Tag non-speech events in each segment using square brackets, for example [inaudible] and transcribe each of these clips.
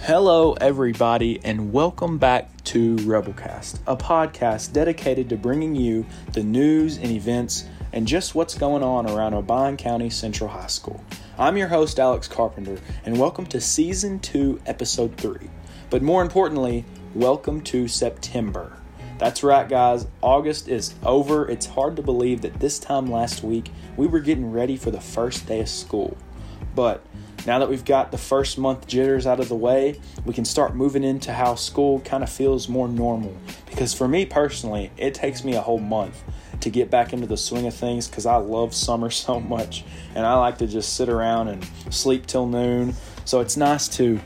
Hello, everybody, and welcome back to Rebelcast, a podcast dedicated to bringing you the news and events and just what's going on around Obion County Central High School. I'm your host, Alex Carpenter, and welcome to Season 2, Episode 3. But more importantly, welcome to September. That's right, guys. August is over. It's hard to believe that this time last week we were getting ready for the first day of school. But now that we've got the first month jitters out of the way, we can start moving into how school kind of feels more normal. Because for me personally, it takes me a whole month to get back into the swing of things because I love summer [laughs] so much and I like to just sit around and sleep till noon. So it's nice to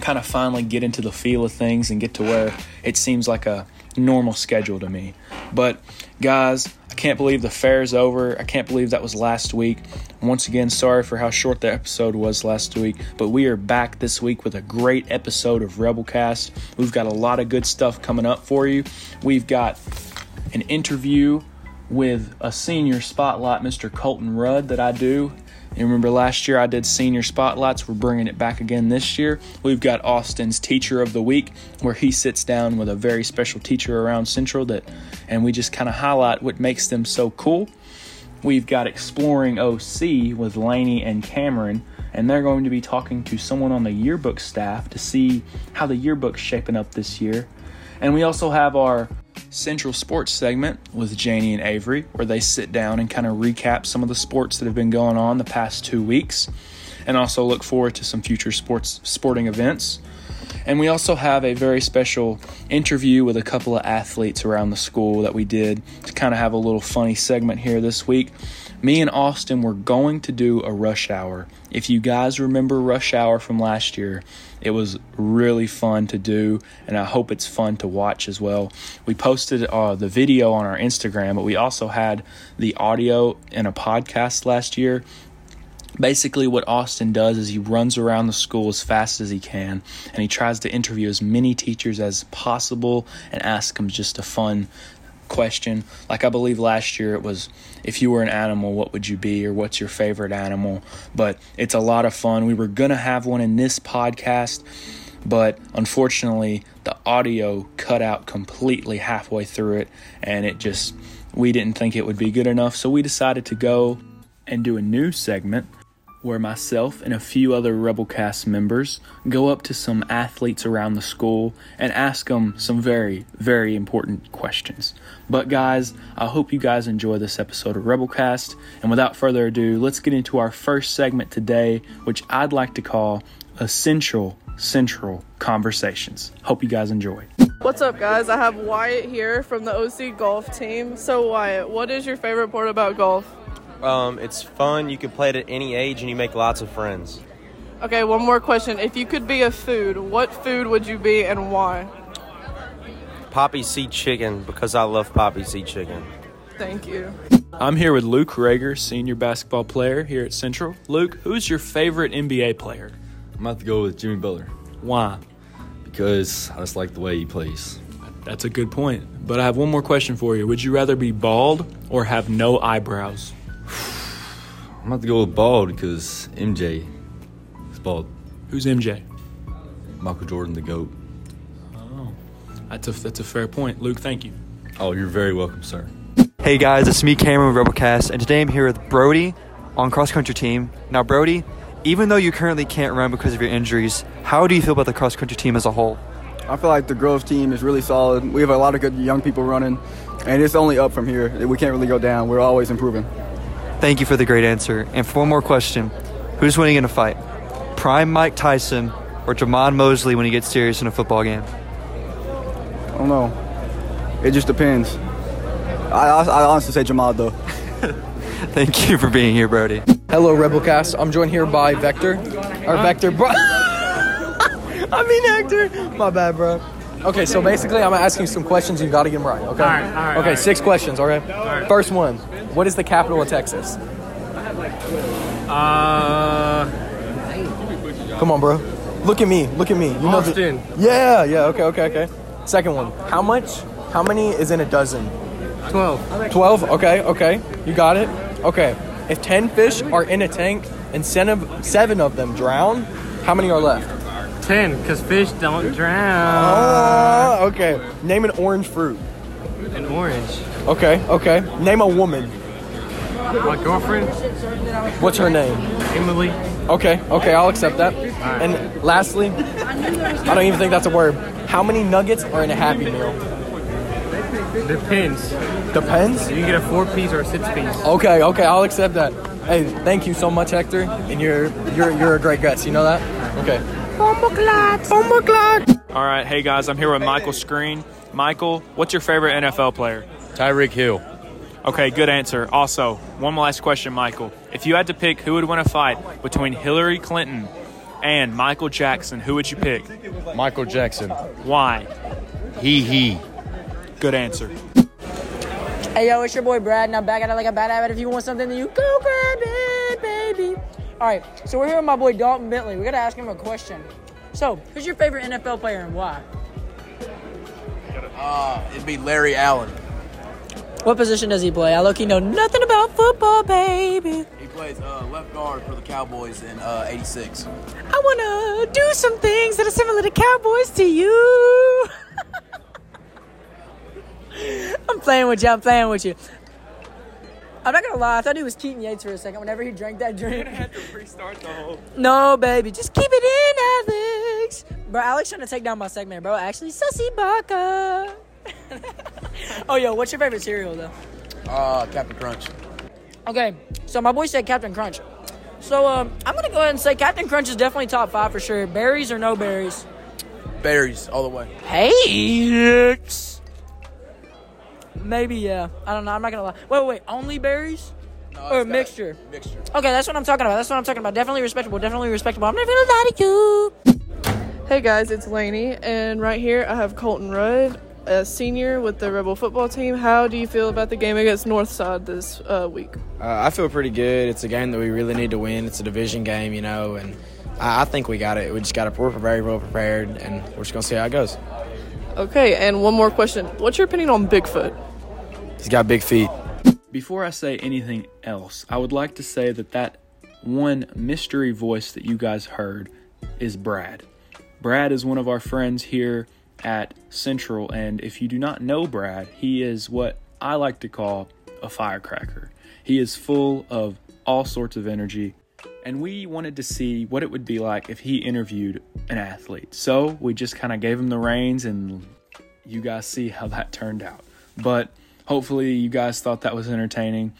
kind of finally get into the feel of things and get to where it seems like a normal schedule to me. But guys, I can't believe the fair is over. I can't believe that was last week. Once again, sorry for how short the episode was last week, but we are back this week with a great episode of Rebelcast. We've got a lot of good stuff coming up for you. We've got an interview with a senior spotlight, Mr. Colton Rudd, that I do. And remember last year I did senior spotlights. We're bringing it back again this year. We've got Austin's teacher of the week, where he sits down with a very special teacher around Central that, and we just kind of highlight what makes them so cool. We've got exploring OC with Laney and Cameron, and they're going to be talking to someone on the yearbook staff to see how the yearbook's shaping up this year. And we also have our Central Sports segment with Janie and Avery, where they sit down and kind of recap some of the sports that have been going on the past two weeks, and also look forward to some future sports sporting events. And we also have a very special interview with a couple of athletes around the school that we did to kind of have a little funny segment here this week. Me and Austin were going to do a rush hour. If you guys remember rush hour from last year, it was really fun to do, and I hope it's fun to watch as well. We posted uh, the video on our Instagram, but we also had the audio in a podcast last year basically what austin does is he runs around the school as fast as he can and he tries to interview as many teachers as possible and ask them just a fun question. Like i believe last year it was if you were an animal what would you be or what's your favorite animal? But it's a lot of fun. We were gonna have one in this podcast but unfortunately the audio cut out completely halfway through it and it just we didn't think it would be good enough so we decided to go and do a new segment where myself and a few other Rebelcast members go up to some athletes around the school and ask them some very, very important questions. But, guys, I hope you guys enjoy this episode of Rebelcast. And without further ado, let's get into our first segment today, which I'd like to call Essential Central Conversations. Hope you guys enjoy. What's up, guys? I have Wyatt here from the OC golf team. So, Wyatt, what is your favorite part about golf? Um, it's fun. You can play it at any age, and you make lots of friends. Okay, one more question. If you could be a food, what food would you be and why? Poppy seed chicken because I love poppy seed chicken. Thank you. I'm here with Luke Rager, senior basketball player here at Central. Luke, who's your favorite NBA player? I'm about to go with Jimmy Butler Why? because I just like the way he plays. That's a good point. But I have one more question for you. Would you rather be bald or have no eyebrows? I'm about to go with bald because MJ is bald. Who's MJ? Michael Jordan, the GOAT. Oh, that's a that's a fair point. Luke, thank you. Oh, you're very welcome, sir. Hey guys, it's me, Cameron with Rebelcast, and today I'm here with Brody on cross country team. Now, Brody, even though you currently can't run because of your injuries, how do you feel about the cross country team as a whole? I feel like the Grove team is really solid. We have a lot of good young people running, and it's only up from here. We can't really go down. We're always improving. Thank you for the great answer. And for one more question, who's winning in a fight? Prime Mike Tyson or Jamon Mosley when he gets serious in a football game? I don't know. It just depends. I, I, I honestly say Jamal though. [laughs] Thank you for being here, Brody. Hello, Rebelcast. I'm joined here by Vector. Or uh-huh. Vector, bro. [laughs] I mean Hector. My bad, bro. Okay, so basically, I'm asking you some questions. You got to get them right. Okay. All right, all right, Okay, all right. six questions. Okay. First one. What is the capital of Texas? Uh, Come on, bro. Look at me. Look at me. You know the- Austin. yeah. Yeah. Okay. Okay. Okay. Second one. How much? How many is in a dozen? 12. 12 okay okay you got it okay if 10 fish are in a tank and seven of, seven of them drown how many are left 10, because fish don't drown. Oh, okay. Name an orange fruit. An orange. Okay, okay. Name a woman. My girlfriend, What's her name? Emily. Okay, okay, I'll accept that. And lastly, I don't even think that's a word. How many nuggets are in a Happy Meal? Depends. Depends. You can get a four piece or a six piece. Okay, okay, I'll accept that. Hey, thank you so much, Hector. And you're you're you're a great guest. You know that? Okay. All right, hey guys, I'm here with Michael Screen. Michael, what's your favorite NFL player? Tyreek Hill. Okay, good answer. Also, one last question, Michael. If you had to pick who would win a fight between Hillary Clinton and Michael Jackson, who would you pick? Michael Jackson. Why? He he. Good answer. Hey yo, it's your boy Brad, and I'm back at it like a bad habit. If you want something, then you go grab it, baby. All right, so we're here with my boy Dalton Bentley. We gotta ask him a question. So, who's your favorite NFL player and why? Uh, it'd be Larry Allen. What position does he play? I look, he know nothing about football, baby. He plays uh, left guard for the Cowboys in uh, 86. I wanna do some things that are similar to Cowboys to you. [laughs] I'm playing with you. I'm playing with you. I'm not gonna lie. I thought he was Keaton Yates for a second. Whenever he drank that drink. restart the whole. No, baby, just keep it in, Alex. Bro, Alex trying to take down my segment, bro. Actually, Sussy Baka. [laughs] oh, yo, what's your favorite cereal, though? Uh, Captain Crunch. Okay, so my boy said Captain Crunch. So um, I'm gonna go ahead and say Captain Crunch is definitely top five for sure. Berries or no berries? Berries all the way. Hey, maybe yeah. I don't know. I'm not gonna lie. Wait, wait, wait. Only berries No, or a mixture? Mixture. Okay, that's what I'm talking about. That's what I'm talking about. Definitely respectable. Definitely respectable. I'm never gonna lie to you. Hey guys, it's Lainey, and right here I have Colton Rudd, a senior with the Rebel football team. How do you feel about the game against Northside this uh, week? Uh, I feel pretty good. It's a game that we really need to win. It's a division game, you know, and I, I think we got it. We just got to we're very well prepared, and we're just gonna see how it goes. Okay, and one more question. What's your opinion on Bigfoot? He's got big feet. Before I say anything else, I would like to say that that one mystery voice that you guys heard is Brad. Brad is one of our friends here at Central, and if you do not know Brad, he is what I like to call a firecracker. He is full of all sorts of energy, and we wanted to see what it would be like if he interviewed an athlete. So we just kind of gave him the reins, and you guys see how that turned out. But hopefully, you guys thought that was entertaining.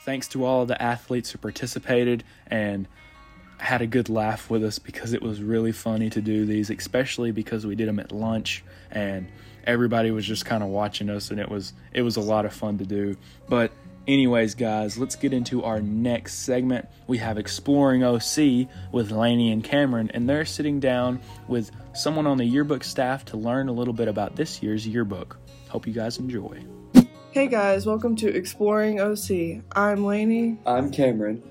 Thanks to all of the athletes who participated and had a good laugh with us because it was really funny to do these, especially because we did them at lunch and everybody was just kind of watching us and it was it was a lot of fun to do. But anyways, guys, let's get into our next segment. We have Exploring OC with Laney and Cameron and they're sitting down with someone on the yearbook staff to learn a little bit about this year's yearbook. Hope you guys enjoy. Hey guys, welcome to Exploring OC. I'm Lainey. I'm Cameron,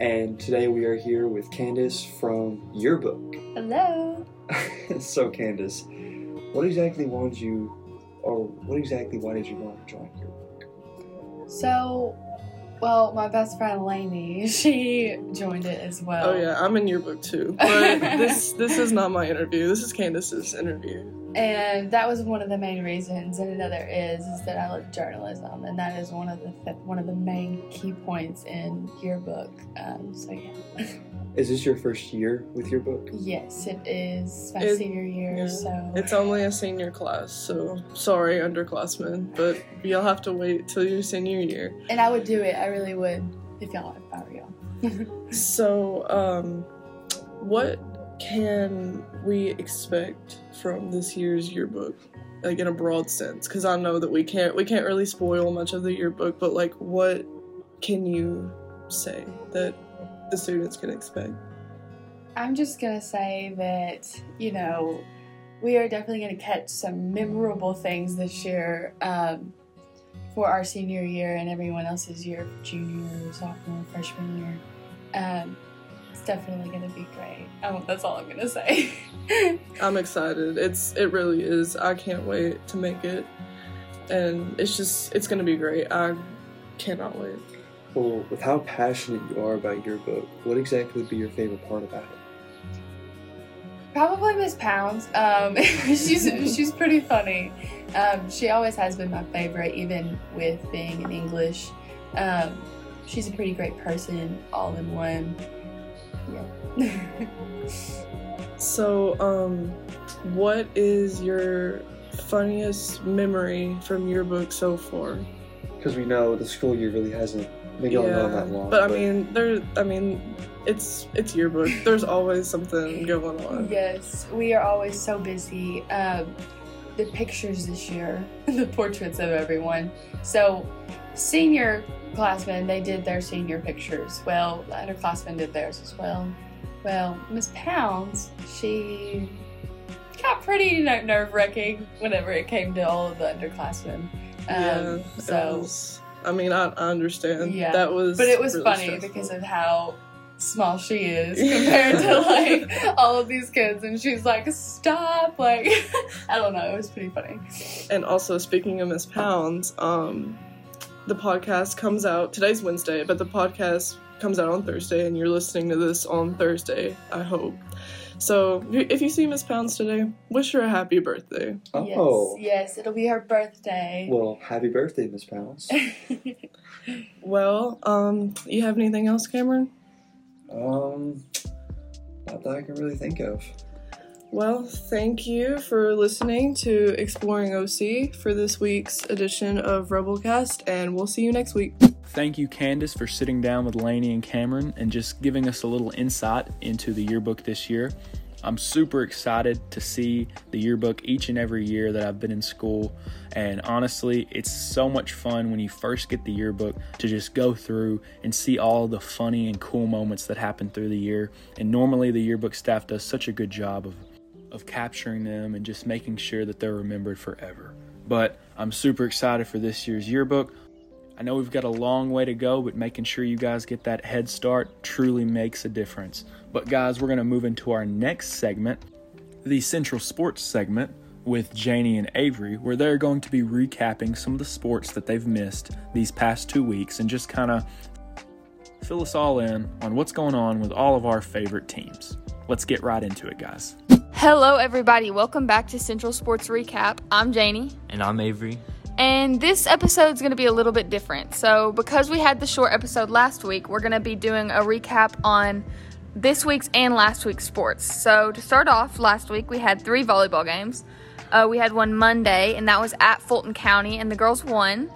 and today we are here with Candace from Yearbook. Hello. [laughs] so, Candace, what exactly wanted you, or what exactly why did you want to join Yearbook? So, well, my best friend Lainey, [laughs] she joined it as well. Oh yeah, I'm in your book too. But [laughs] this this is not my interview. This is Candace's interview. And that was one of the main reasons. And another is is that I love journalism, and that is one of the th- one of the main key points in yearbook. Um, so yeah. [laughs] Is this your first year with your book yes, it is my It- senior year. Yeah. So It's only a senior class, so sorry, underclassmen, but you'll have to wait till your senior year. and I would do it. I really would if y'all if I were y'all. [laughs] So, um, what can we expect from this year's yearbook, like in a broad sense? Because I know that we can't we can't really spoil much of the yearbook, but like, what can you say that the students can expect? I'm just gonna say that you know we are definitely gonna catch some memorable things this year um, for our senior year and everyone else's year, junior, sophomore, freshman year. Um, it's definitely gonna be great. Um, that's all I'm gonna say. [laughs] I'm excited. It's it really is. I can't wait to make it, and it's just it's gonna be great. I cannot wait. Well, with how passionate you are about your book, what exactly would be your favorite part about it? Probably Miss Pounds. Um, [laughs] she's she's pretty funny. Um, she always has been my favorite, even with being in English. Um, she's a pretty great person, all in one. Yeah. [laughs] So, um, what is your funniest memory from your book so far? Because we know the school year really hasn't been going on that long. but I mean, there. I mean, it's it's your book. There's always something going on. yes, we are always so busy. Um, the pictures this year, [laughs] the portraits of everyone. So, senior classmen, they did their senior pictures. Well, underclassmen did theirs as well. Well, Miss Pounds, she got pretty nerve wracking whenever it came to all of the underclassmen. Um, yeah. so was- I mean, I, I understand. yeah, That was. but it was really funny stressful. because of how small she is [laughs] compared to like all of these kids, and she's like, "Stop!" Like, [laughs] I don't know. It was pretty funny. And also, speaking of Miss Pounds, um, the podcast comes out today's Wednesday, but the podcast comes out on Thursday, and you're listening to this on Thursday. I hope. So, if you see Miss Pounds today, wish her a happy birthday. Oh. Yes, yes, it'll be her birthday. Well, happy birthday, Miss Pounds. [laughs] Well, um, you have anything else, Cameron? Um, not that I can really think of. Well, thank you for listening to Exploring OC for this week's edition of Rebelcast, and we'll see you next week. Thank you, Candace, for sitting down with Laney and Cameron and just giving us a little insight into the yearbook this year. I'm super excited to see the yearbook each and every year that I've been in school. And honestly, it's so much fun when you first get the yearbook to just go through and see all the funny and cool moments that happen through the year. And normally, the yearbook staff does such a good job of, of capturing them and just making sure that they're remembered forever. But I'm super excited for this year's yearbook. I know we've got a long way to go, but making sure you guys get that head start truly makes a difference. But, guys, we're going to move into our next segment, the Central Sports segment with Janie and Avery, where they're going to be recapping some of the sports that they've missed these past two weeks and just kind of fill us all in on what's going on with all of our favorite teams. Let's get right into it, guys. Hello, everybody. Welcome back to Central Sports Recap. I'm Janie. And I'm Avery. And this episode is going to be a little bit different. So, because we had the short episode last week, we're going to be doing a recap on this week's and last week's sports. So, to start off, last week we had three volleyball games. Uh, we had one Monday, and that was at Fulton County, and the girls won.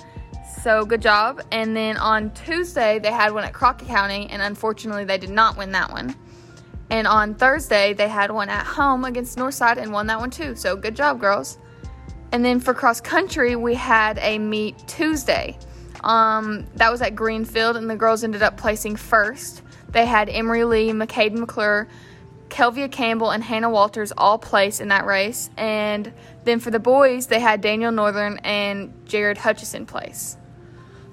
So, good job. And then on Tuesday, they had one at Crockett County, and unfortunately, they did not win that one. And on Thursday, they had one at home against Northside and won that one too. So, good job, girls. And then for cross country, we had a meet Tuesday. Um, that was at Greenfield, and the girls ended up placing first. They had Emery Lee, McCade McClure, Kelvia Campbell, and Hannah Walters all place in that race. And then for the boys, they had Daniel Northern and Jared Hutchison place.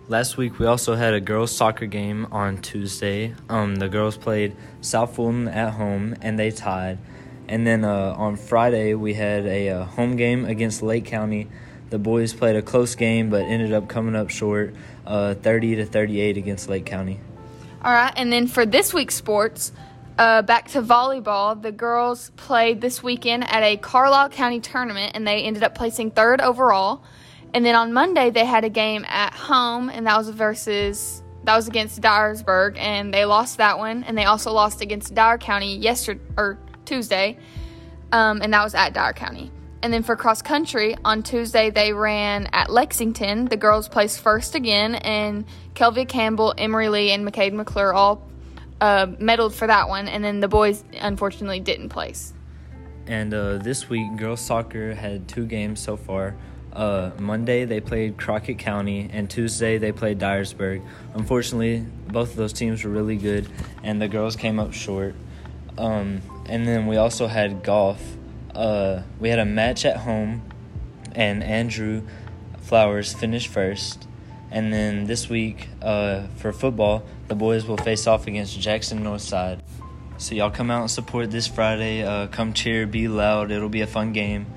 Last week we also had a girls soccer game on Tuesday. Um, the girls played South Fulton at home and they tied. And then uh, on Friday we had a, uh home game against Lake County. The boys played a close game but ended up coming up short, uh, 30 to 38 against Lake County. All right, and then for this week's sports, uh, back to volleyball. The girls played this weekend at a Carlisle County tournament, and they ended up placing third overall. And then on Monday, they had a game at home, and that was versus that was against Dyersburg, and they lost that one. And they also lost against Dyer County yesterday or Tuesday, um, and that was at Dyer County. And then for cross country on Tuesday, they ran at Lexington. The girls placed first again, and Kelvia Campbell, Emery Lee, and McCade McClure all uh, medaled for that one. And then the boys unfortunately didn't place. And uh, this week, girls soccer had two games so far. Uh, Monday they played Crockett County, and Tuesday they played Dyersburg. Unfortunately, both of those teams were really good, and the girls came up short. Um, and then we also had golf. Uh, we had a match at home, and Andrew Flowers finished first. And then this week uh, for football, the boys will face off against Jackson Northside. So y'all come out and support this Friday. Uh, come cheer, be loud. It'll be a fun game.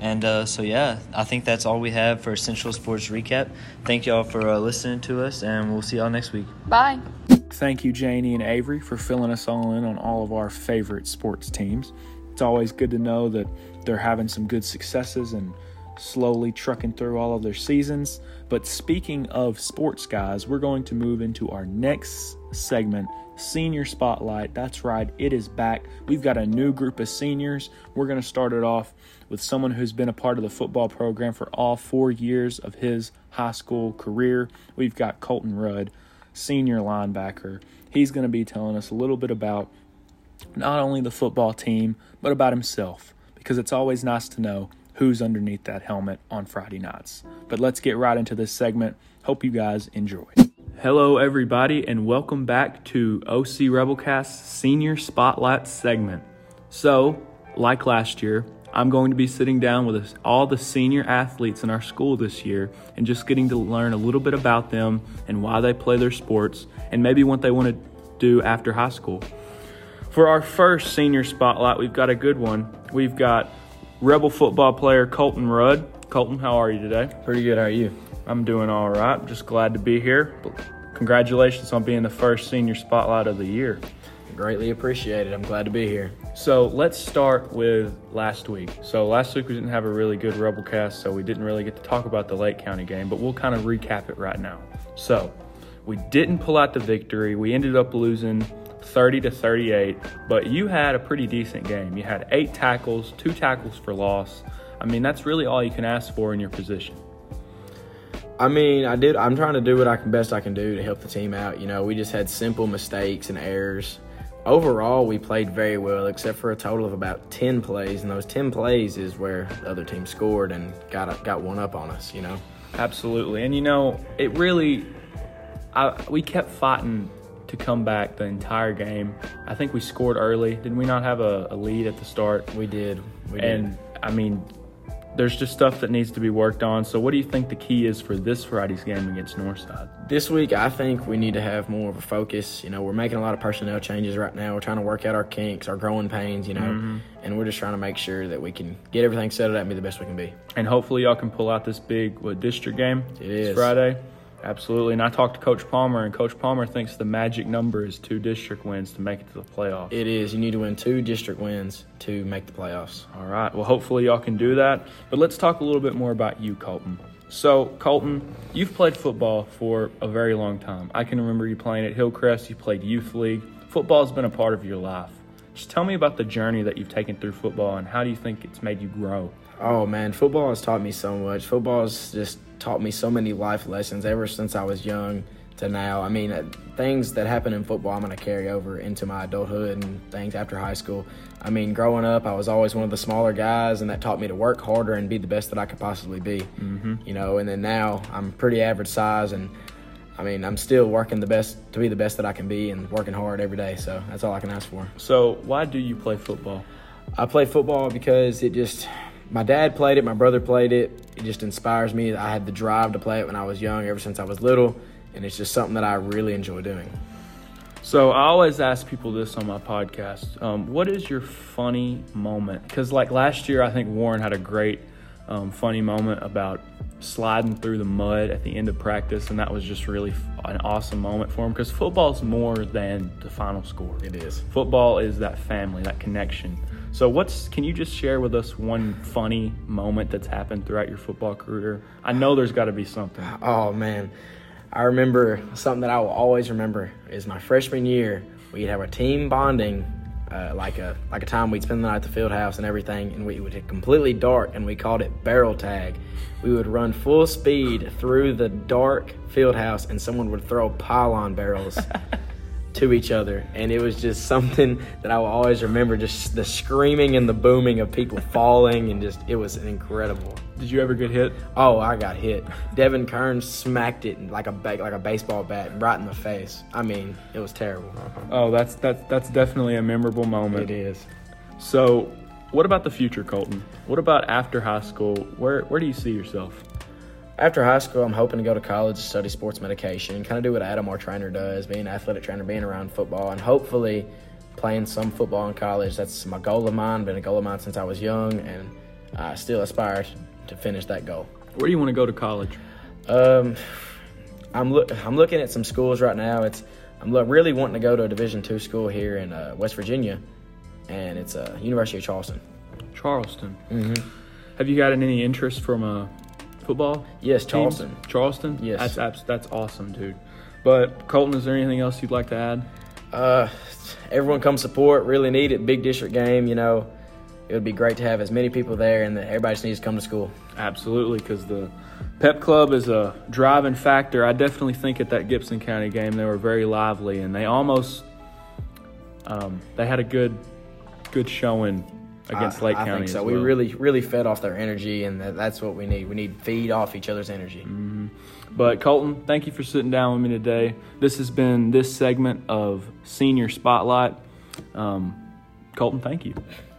And uh, so yeah, I think that's all we have for Central Sports Recap. Thank y'all for uh, listening to us, and we'll see y'all next week. Bye. Thank you, Janie and Avery, for filling us all in on all of our favorite sports teams. It's always good to know that they're having some good successes and slowly trucking through all of their seasons. But speaking of sports, guys, we're going to move into our next segment Senior Spotlight. That's right, it is back. We've got a new group of seniors. We're going to start it off with someone who's been a part of the football program for all four years of his high school career. We've got Colton Rudd, senior linebacker. He's going to be telling us a little bit about not only the football team, but about himself, because it's always nice to know who's underneath that helmet on Friday nights. But let's get right into this segment. Hope you guys enjoy. Hello, everybody, and welcome back to OC Rebelcast Senior Spotlight segment. So, like last year, I'm going to be sitting down with all the senior athletes in our school this year and just getting to learn a little bit about them and why they play their sports and maybe what they want to do after high school. For our first senior spotlight, we've got a good one. We've got Rebel football player Colton Rudd. Colton, how are you today? Pretty good. How are you? I'm doing all right. Just glad to be here. Congratulations on being the first senior spotlight of the year. Greatly appreciated. I'm glad to be here. So let's start with last week. So last week we didn't have a really good Rebel cast, so we didn't really get to talk about the Lake County game, but we'll kind of recap it right now. So we didn't pull out the victory. We ended up losing 30 to 38, but you had a pretty decent game. You had eight tackles, two tackles for loss. I mean, that's really all you can ask for in your position. I mean, I did. I'm trying to do what I can best I can do to help the team out. You know, we just had simple mistakes and errors. Overall, we played very well, except for a total of about 10 plays, and those 10 plays is where the other team scored and got got one up on us. You know. Absolutely, and you know, it really. I, we kept fighting to come back the entire game. I think we scored early. Did we not have a, a lead at the start? We did. We did. and. I mean, there's just stuff that needs to be worked on. So, what do you think the key is for this Friday's game against Northside? This week, I think we need to have more of a focus. You know, we're making a lot of personnel changes right now. We're trying to work out our kinks, our growing pains, you know, mm-hmm. and we're just trying to make sure that we can get everything settled out and be the best we can be. And hopefully, y'all can pull out this big what district game. It is Friday. Absolutely. And I talked to Coach Palmer, and Coach Palmer thinks the magic number is two district wins to make it to the playoffs. It is. You need to win two district wins to make the playoffs. All right. Well, hopefully, y'all can do that. But let's talk a little bit more about you, Colton. So, Colton, you've played football for a very long time. I can remember you playing at Hillcrest, you played Youth League. Football has been a part of your life. Just tell me about the journey that you've taken through football and how do you think it's made you grow? Oh, man, football has taught me so much. Football is just taught me so many life lessons ever since I was young to now. I mean, uh, things that happen in football, I'm going to carry over into my adulthood and things after high school. I mean, growing up, I was always one of the smaller guys, and that taught me to work harder and be the best that I could possibly be. Mm-hmm. You know, and then now I'm pretty average size, and I mean, I'm still working the best to be the best that I can be and working hard every day. So that's all I can ask for. So, why do you play football? I play football because it just my dad played it, my brother played it. It just inspires me. I had the drive to play it when I was young, ever since I was little, and it's just something that I really enjoy doing. So I always ask people this on my podcast: um, What is your funny moment? Because like last year, I think Warren had a great um, funny moment about sliding through the mud at the end of practice, and that was just really an awesome moment for him. Because football is more than the final score. It is. Football is that family, that connection. So, what's can you just share with us one funny moment that's happened throughout your football career? I know there's got to be something. Oh man, I remember something that I will always remember is my freshman year. We'd have a team bonding, uh, like a like a time we'd spend the night at the field house and everything, and we would get completely dark, and we called it barrel tag. We would run full speed through the dark field house, and someone would throw pylon barrels [laughs] to each other. And it was just something that I will always remember just the screaming and the booming of people [laughs] falling, and just it was incredible. Did you ever get hit? Oh, I got hit. Devin Kern smacked it like a like a baseball bat right in the face. I mean, it was terrible. Uh-huh. Oh, that's that's that's definitely a memorable moment. It is. So, what about the future, Colton? What about after high school? Where where do you see yourself? After high school, I'm hoping to go to college to study sports medication, kind of do what Adam, our trainer, does, being an athletic trainer, being around football, and hopefully playing some football in college. That's my goal of mine, been a goal of mine since I was young, and I still aspire to finish that goal. Where do you want to go to college? Um, I'm look I'm looking at some schools right now. It's I'm lo- really wanting to go to a Division two school here in uh, West Virginia, and it's uh, University of Charleston. Charleston. Mm-hmm. Have you gotten any interest from uh, football? Yes? Charleston. Charleston. Yes. That's abs- that's awesome, dude. But Colton, is there anything else you'd like to add? Uh, everyone come support. Really need it. Big district game. You know, it would be great to have as many people there, and that everybody just needs to come to school. Absolutely, because the Pep Club is a driving factor. I definitely think at that Gibson County game they were very lively, and they almost um, they had a good good showing against I, Lake I County. think so. as We really, really fed off their energy, and that, that's what we need. We need to feed off each other's energy. Mm-hmm. But Colton, thank you for sitting down with me today. This has been this segment of Senior Spotlight. Um, Colton, thank you.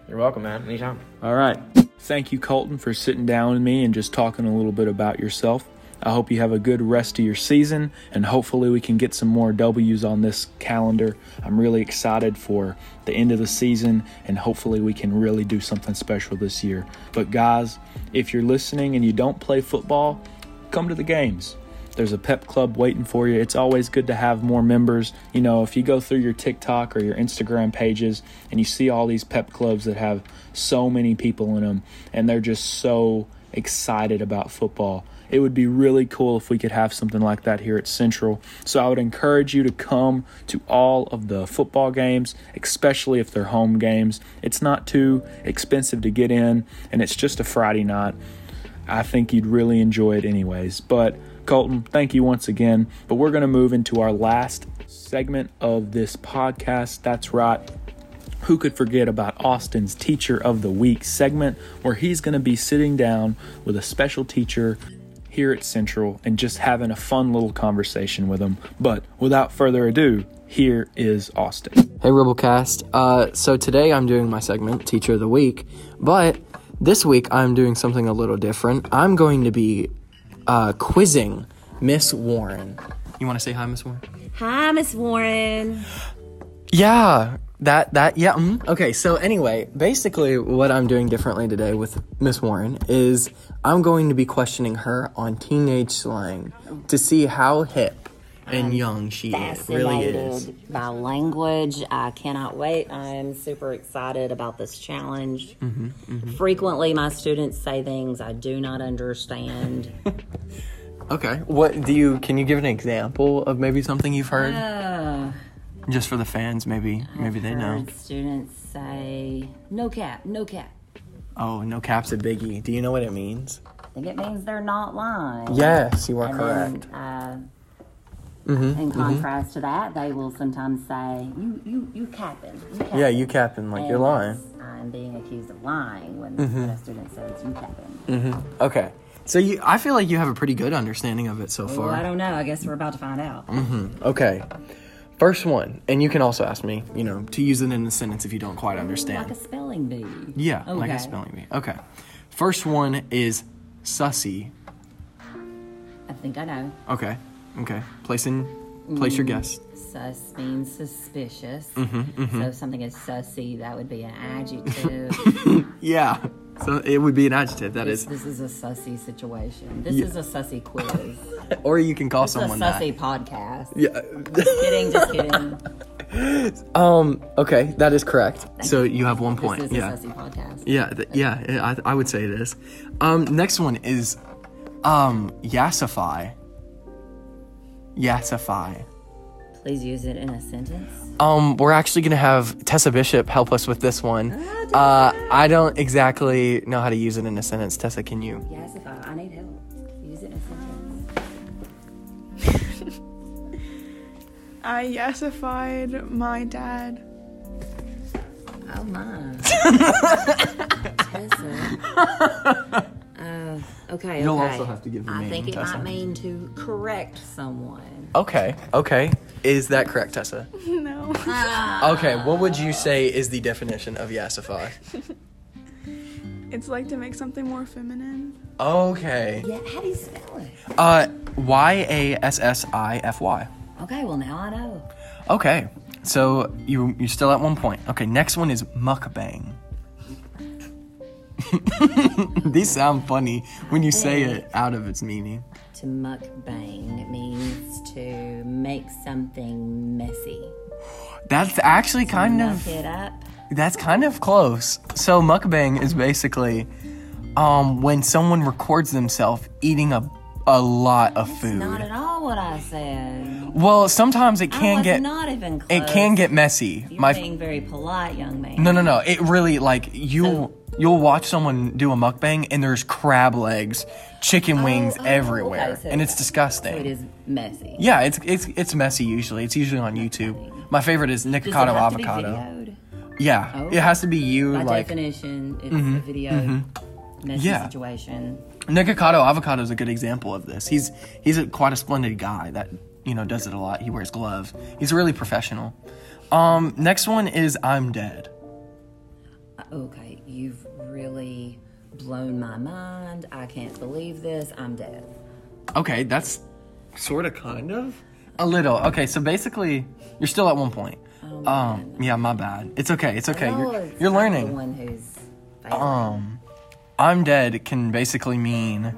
You're welcome, man. Anytime. All right. Thank you, Colton, for sitting down with me and just talking a little bit about yourself. I hope you have a good rest of your season, and hopefully, we can get some more W's on this calendar. I'm really excited for the end of the season, and hopefully, we can really do something special this year. But, guys, if you're listening and you don't play football, come to the games. There's a pep club waiting for you. It's always good to have more members. You know, if you go through your TikTok or your Instagram pages and you see all these pep clubs that have so many people in them and they're just so excited about football, it would be really cool if we could have something like that here at Central. So I would encourage you to come to all of the football games, especially if they're home games. It's not too expensive to get in and it's just a Friday night. I think you'd really enjoy it anyways. But Colton, thank you once again. But we're going to move into our last segment of this podcast. That's right. Who could forget about Austin's Teacher of the Week segment, where he's going to be sitting down with a special teacher here at Central and just having a fun little conversation with them. But without further ado, here is Austin. Hey, Rebelcast. Uh, so today I'm doing my segment, Teacher of the Week, but this week I'm doing something a little different. I'm going to be uh, quizzing Miss Warren. You want to say hi, Miss Warren? Hi, Miss Warren. Yeah, that that yeah. mm. Okay, so anyway, basically what I'm doing differently today with Miss Warren is I'm going to be questioning her on teenage slang to see how hip and young she is, really is. By language. I cannot wait. I'm super excited about this challenge. Mhm, mhm. Frequently, my students say things I do not understand. [laughs] Okay, what do you? Can you give an example of maybe something you've heard? Uh, Just for the fans, maybe maybe they know. students say, no cap, no cap. Oh, no cap's a biggie. Do you know what it means? I think it means they're not lying. Yes, you are And correct. Then, uh, Mhm, in mhm. contrast to that, they will sometimes say, "You, you, you capping." You capping. Yeah, you capping like you're lying. I'm being accused of lying when, Mhm. when a student says, "You capping." hmm Okay, so you, I feel like you have a pretty good understanding of it so Well, far. I don't know. I guess we're about to find out. hmm Okay. First one, and you can also ask me, you know, to use it in a sentence if you don't quite understand. Like a spelling bee. yeah, like a spelling bee. Okay. First one is sussy. I think I know. Okay. Okay. Place in, place your Mm, guess. Sus means suspicious. Mhm, mhm. So if something is sussy, that would be an adjective. [laughs] Yeah. So it would be an adjective. That this, is. This is a sussy situation. This Yeah. is a sussy quiz. [laughs] Or you can call This is a someone that. sussy podcast. Yeah. Just kidding, just [laughs] kidding. Um. Okay, that is correct. So you have one point. This is yeah. a sussy podcast. Yeah. Th- yeah. I, I would say it is. Um. Next one is, um, yassify. Yassify. Please use it in a sentence. Um, we're actually gonna have Tessa Bishop help us with this one. Uh, I don't exactly know how to use it in a sentence. Tessa, can you? Yes, if I, I need help. Use it in a sentence. [laughs] I yassified my dad. Oh my. [laughs] [laughs] uh, okay, You'll okay. also have to give the I meaning, think it Tessa. might mean to correct someone. Okay. Okay. Is that correct, Tessa? [laughs] No. Okay. What would you say is the definition of yassify? [laughs] It's like to make something more feminine. Okay. Yeah, how do you spell it? Uh, Y A S S I F Y. Okay, well now I know. Okay. So you you're still at one point. Okay. Next one is mukbang. [laughs] These sound funny when you say it out of its meaning. To mukbang means to make something messy. That's actually kind of it up. That's kind of close. So mukbang is basically um, when someone records themselves eating a a lot of food. Not at all what I said. Well, sometimes it can get not even it can get messy. You're My being very polite, young man. no, no, no. It really like you you'll watch someone do a mukbang and there's crab legs, chicken wings everywhere, Oh, okay, so- and it's disgusting. So it is messy. Yeah, it's it's it's messy usually. It's usually on YouTube. My favorite is Nikocado have to be avocado. Yeah, Oh. it has to be you By like definition, it's Mhm, a video mhm. messy Yeah. situation. Nikocado avocado is a good example of this. He's he's a, quite a splendid guy that you know does it a lot. He wears gloves. He's really professional. Um, next one is I'm dead. Okay, you've really blown my mind. I can't believe this. I'm dead. Okay, that's sort of kind of a little. Okay, so basically you're still at one point. um, yeah, my bad. It's okay. It's okay. You're you're learning. one who's failing. Um, I'm dead can basically mean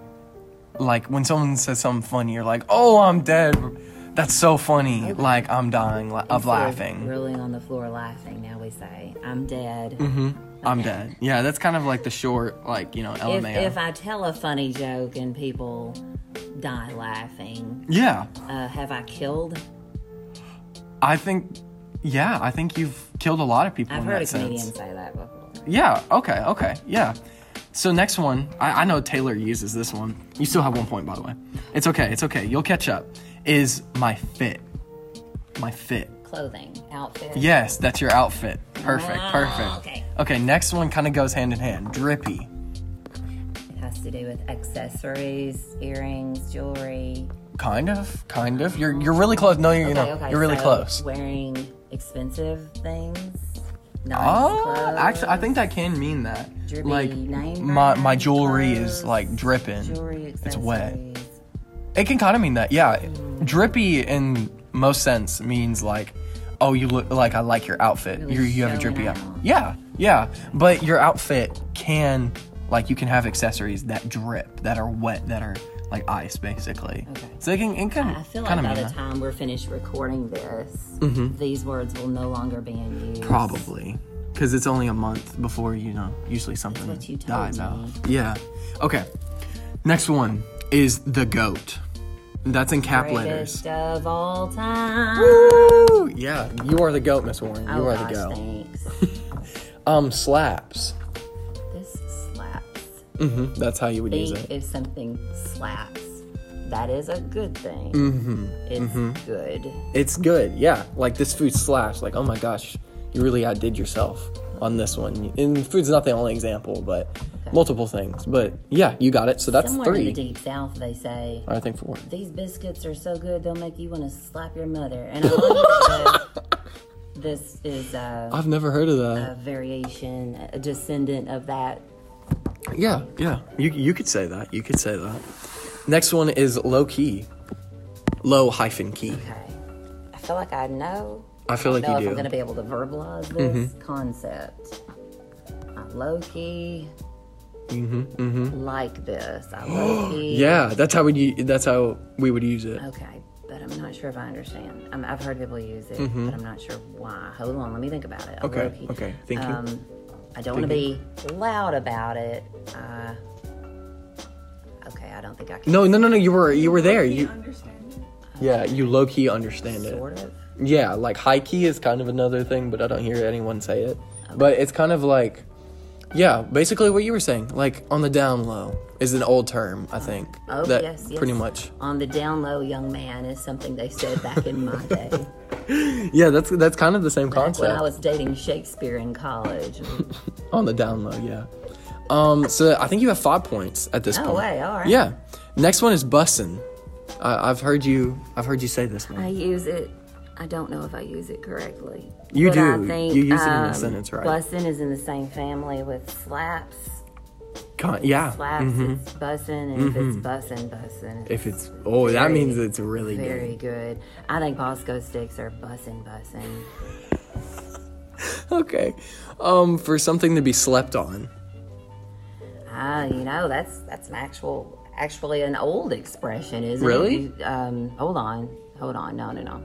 like when someone says something funny, you're like, oh, I'm dead. That's so funny. Like I'm dying la- of Instead laughing. rolling on the floor laughing. Now we say, I'm dead. hmm I'm dead. Yeah, that's kind of like the short, like you know, If, LMAO. if I tell a funny joke and people die laughing, yeah, uh, have I killed? I think. Yeah, I think you've killed a lot of people I've in heard a comedian sense. say that before. Yeah. Okay. Okay. Yeah. So next one, I, I know Taylor uses this one. You still have one point, by the way. It's okay. It's okay. You'll catch up. Is my fit? My fit. Clothing, outfit. Yes, that's your outfit. Perfect. Ah, Perfect. okay. Okay. Next one kind of goes hand in hand. Drippy. It has to do with accessories, earrings, jewelry. Kind of. Kind of. You're you're really close. No, you're you know, okay, you're really so close. Wearing expensive things. Nice Oh, clothes. actually, I think that can mean that. Drippy like my my jewelry is like dripping. Jewelry, It's wet. It can kind of mean that. Yeah, drippy in most sense means like, oh, you look like I like your outfit. Really you you have a drippy out. outfit. Yeah, yeah. But your outfit can like you can have accessories that drip, that are wet, that are like ice, basically. Okay. So it can it can I feel like kind of by the that. time we're finished recording this, Mhm. these words will no longer be in use. Probably. Because it's only a month before, you know, usually something what you told dies out. Yeah. Okay. Next one is the goat. That's in cap letters. Of all time. Woo! Yeah, you are the goat, Miss Warren. You Oh, are gosh, the goat. thanks. [laughs] Um, slaps. This slaps. Mm-hmm. That's how you would use it. if something slaps, that is a good thing. Mm-hmm. It's mhm. good. It's good. Yeah. Like this food slaps. Like, oh my gosh, you really outdid yourself on this one. And food's not the only example, but multiple things. But yeah, you got it. So that's Somewhere in three. the deep south, they say I think four. these biscuits are so good they'll make you want to slap your mother. And I love that [laughs] this is uh, I've never heard of that. a variation, a descendant of that. Yeah, yeah. You you could say that. You could say that. Next one is low key. Low hyphen key. Okay. I feel like I know. I feel don't like know you if I'm going to be able to verbalize this Mhm. concept. I low key Mm-hmm. Mm-hmm. like this. I [gasps] low key. Yeah, that's how we that's how we would use it. Okay, but I'm not sure if I understand. i I've heard people use it, Mhm. but I'm not sure why. Hold on, let me think about it. I Okay, low-key- okay, thinking. Um, I don't want to be loud about it. Uh, okay, I don't think I can. No, no, no, no. You were you were there. You. Yeah, you low key understand it. Sort of. Yeah, like high key is kind of another thing, but I don't hear anyone say it. But it's kind of like, yeah, basically what you were saying. Like on the down low is an old term, I think. Oh that yes, yes. pretty much. On the down low, young man is something they said back in my [laughs] day. Yeah, that's that's kind of the same Back when. I was dating Shakespeare in college. [laughs] on the down low, yeah. Um, so I think you have five points at this Oh, point. way, all right. Yeah. Next one is bussin'. I I've heard you. I've heard you say this one. I use it. I don't know if I use it correctly. You but do. I think, You use it in a um, sentence, right? Bussin' is in the same family with slaps. Con- yeah. Slaps, mhm. it's bussin', and if it's Mhm. bussin', bussin'. If it's oh, that means it's really very good. I think Bosco sticks are bussin', bussin'. [laughs] Okay. Um, for something to be slept on. Ah, you know that's that's an actual, actually an old expression, isn't Really? it? You- um, hold on, hold on, no, no, no.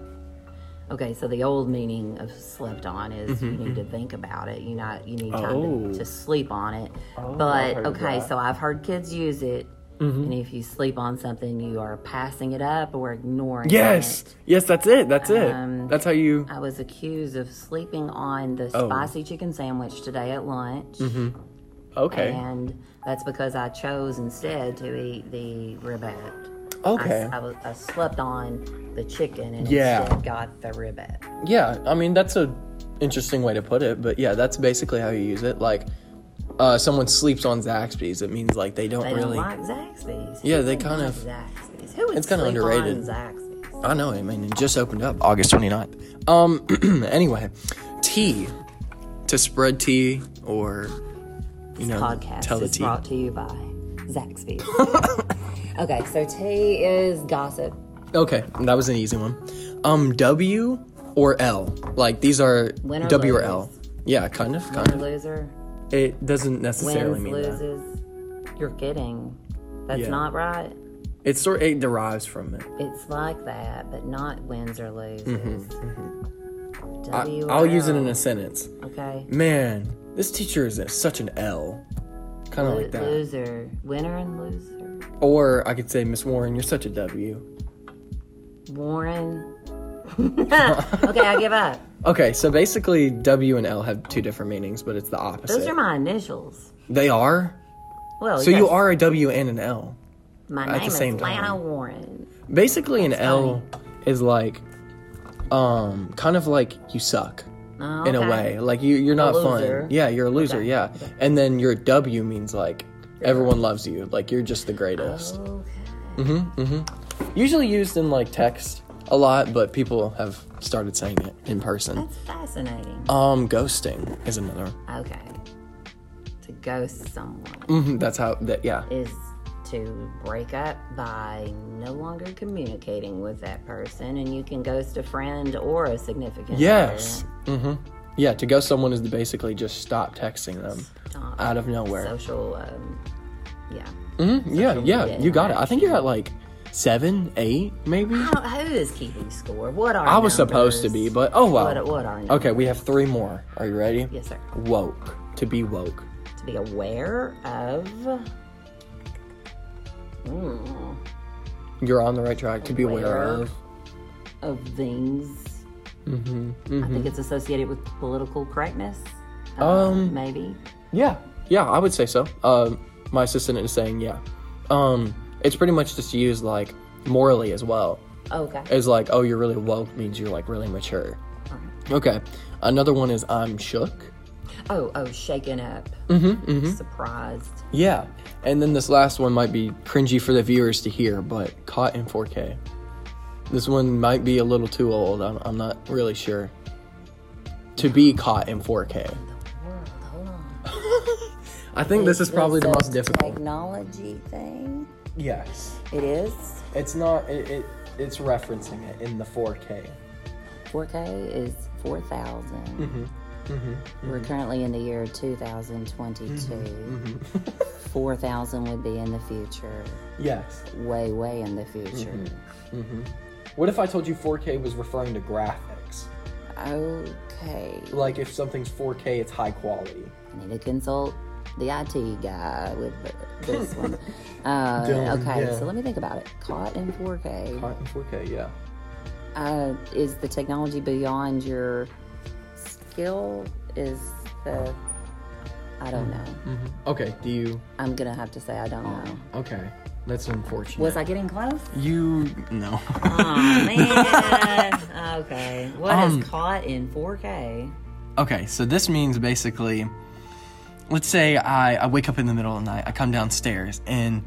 Okay, so the old meaning of slept on is you Mhm, need to think about it. You not you need time Oh. to, to sleep on it. Oh, but okay, that. so I've heard kids use it. Mhm. And if you sleep on something, you are passing it up or ignoring Yes. it. Yes, that's it. That's it. Um, That's how you. I was accused of sleeping on the Oh. spicy chicken sandwich today at lunch. hmm Okay. And that's because I chose instead to eat the ribette. Okay. I, I was, I slept on the chicken and Yeah. got the ribette. Yeah, I mean that's a interesting way to put it, but yeah, that's basically how you use it. Like, uh, someone sleeps on Zaxby's, it means like they don't they really. don't like Zaxby's. Yeah, Who they kind like of- Zaxby's. Who would it's kinda underrated. On Zaxby's? I know. I mean, it just opened up August 29th. Um. [clears throat] anyway, tea to spread tea or you This know podcast tell the is tea. brought to you by Zaxby's. [laughs] okay, so T is gossip. Okay, that was an easy one. Um, W or L? Like these are W or. L. Yeah, kind of, kind Winner of. loser. It doesn't necessarily Wins mean that. loses. You're kidding. That's Yeah. not right. It sort it derives from it. It's like that, but not wins or loses. Mhm, I, W or I'll use it in a sentence. Okay. Man, this teacher is a, such an L. Kind of Lo- like that. Loser. Winner and loser. Or I could say, Miss Warren, you're such a W. Warren. [laughs] okay, I give up. Okay, so basically, W and L have two different meanings, but it's the opposite. Those are my initials. They are. Well, so yes. you are a W and an L. My name the is Lana time. Warren. Basically, an L is like, um, kind of like you suck. Oh, In a way, like you, you're not fun. Yeah, you're a loser. Okay, Yeah, and then your W means like everyone loves you. Like you're just the greatest. Mm-hmm. Mm-hmm. Usually used in like text a lot, but people have started saying it in person. That's fascinating. Um, ghosting is another. Okay. To ghost someone hmm that's how. That yeah. is to break up by no longer communicating with that person, and you can ghost a friend or a significant Yes. other. Mm-hmm. Yeah, to ghost someone is to basically just stop texting them Stop. out of nowhere. Social, um, yeah. hmm Yeah, social yeah, media you got it. I think you're at like seven, eight, maybe. How, who is keeping score? What are I was supposed to be, but oh well. What, what are Okay, we have three more. Are you ready? Yes, sir. Woke. To be woke. To be aware of. Mm, You're on the right track. To be aware Aware. of. of things. Mm-hmm. I think it's associated with political correctness. Uh, Um, maybe. Yeah, yeah, I would say so. Um, my assistant is saying yeah. Um, it's pretty much just used like morally as well. Okay. It's like, oh, you're really woke means you're like really mature. Okay. Another one is I'm shook. Oh, oh, shaken up, Mm-hmm. Mm-hmm. surprised. Yeah. And then this last one might be cringy for the viewers to hear, but caught in 4K. This one might be a little too old. I'm, I'm not really sure. To be caught in 4K. Hold on. [laughs] Think this is probably the most difficult. Technology thing. Yes. It is. It's not. It, it it's referencing it in the 4K. 4K is 4,000. Mm-hmm. Mm-hmm. We're currently in the year 2022. Mm-hmm. 4,000 would be in the future. Yes. Way, way in the future. Mm-hmm. What if I told you 4K was referring to graphics? Okay. Like if something's 4K, it's high quality. I need to consult the IT guy with this one. [laughs] Uh, okay, yeah. so let me think about it. Caught in 4K. Caught in 4K, yeah. Uh, is the technology beyond your skill? Is the I don't know. Mm-hmm. Okay. Do you? I'm gonna have to say I don't know. Okay. That's unfortunate. Was I getting close? You no. Oh man. [laughs] okay. What Um, is caught in 4K? Okay, so this means basically, let's say I, I wake up in the middle of the night, I come downstairs, and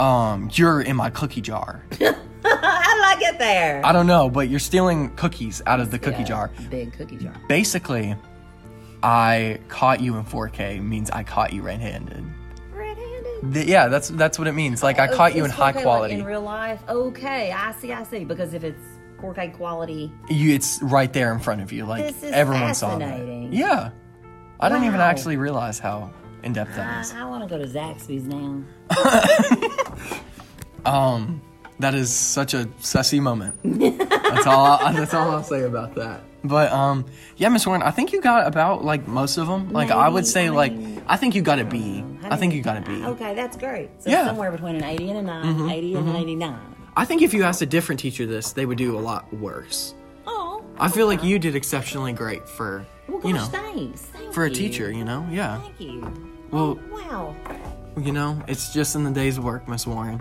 um, you're in my cookie jar. [laughs] How did I get there? I don't know, but you're stealing cookies out of the cookie Yeah, jar. Big cookie jar. Basically, I caught you in 4K means I caught you red-handed. Red-handed? yeah, that's that's what it means. Like I Oh, caught you in high 4K, like, quality. in real life. Okay, I see. I see. Because if it's 4K quality, you, it's right there in front of you. Like This is everyone saw fascinating. Yeah, I didn't even actually realize how in depth that I, is. I want to go to Zaxby's now. [laughs] Um, that is such a sussy moment. [laughs] That's all. That's all I'll say about that. But um, yeah, Miss Warren, I think you got about like most of them. Like I would say, I like I think you got a B. I think you got a B. Okay, that's great. So Yeah. somewhere between an 80 and a 9, Mhm, 80 and mhm. an 89. I think if you asked a different teacher this, they would do a lot worse. Oh. I feel like you did exceptionally great for Well, gosh, you know thanks. Thank for a you. teacher. You know, yeah. Thank you. Well, Wow. you know, it's just in the day's work, Miss Warren.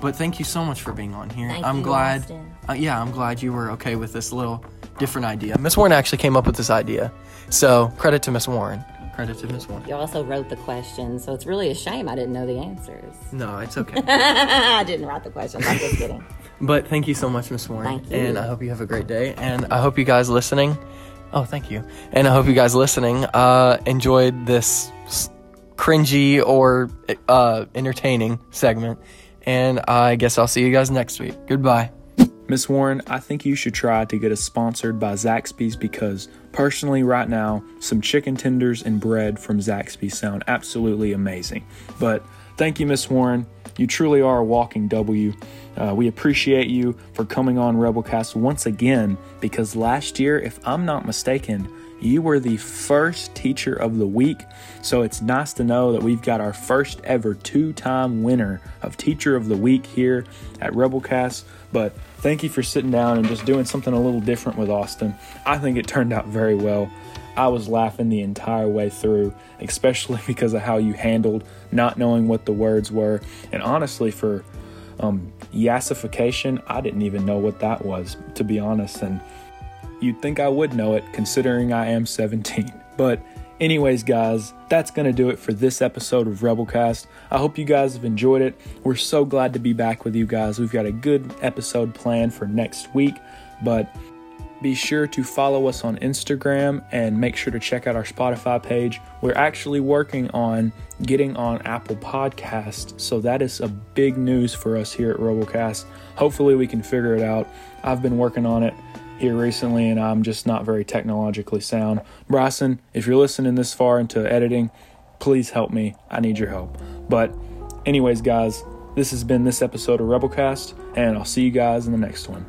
But thank you so much for being on here. Thank I'm you, glad. Uh, yeah, I'm glad you were okay with this little different idea. Miss Warren actually came up with this idea, so credit to Miss Warren. Credit to Miss Warren. You also wrote the questions, so it's really a shame I didn't know the answers. No, it's okay. [laughs] I didn't write the questions. I'm just kidding. [laughs] But thank you so much, Miss Warren. Thank you. And I hope you have a great day. And I hope you guys listening. Oh, thank you. And I hope you guys listening uh, enjoyed this cringy or uh, entertaining segment. And I guess I'll see you guys next week. Goodbye. Miss Warren, I think you should try to get us sponsored by Zaxby's because personally, right now, some chicken tenders and bread from Zaxby's sound absolutely amazing. But thank you, Miss Warren. You truly are a walking W. Uh, we appreciate you for coming on Rebelcast once again because last year, if I'm not mistaken, you were the first teacher of the week. So it's nice to know that we've got our first ever two time winner of Teacher of the Week here at Rebelcast. But thank you for sitting down and just doing something a little different with Austin. I think it turned out very well. I was laughing the entire way through, especially [laughs] because of how you handled not knowing what the words were. And honestly, for um, yassification, I didn't even know what that was, to be honest. And you'd think I would know it considering I am 17. But, anyways, guys, that's going to do it for this episode of Rebelcast. I hope you guys have enjoyed it. We're so glad to be back with you guys. We've got a good episode planned for next week, but be sure to follow us on Instagram and make sure to check out our Spotify page. We're actually working on getting on Apple Podcasts, so that is a big news for us here at Rebelcast. Hopefully, we can figure it out. I've been working on it here recently, and I'm just not very technologically sound. Bryson, if you're listening this far into editing, please help me. I need your help. But, anyways, guys, this has been this episode of Rebelcast, and I'll see you guys in the next one.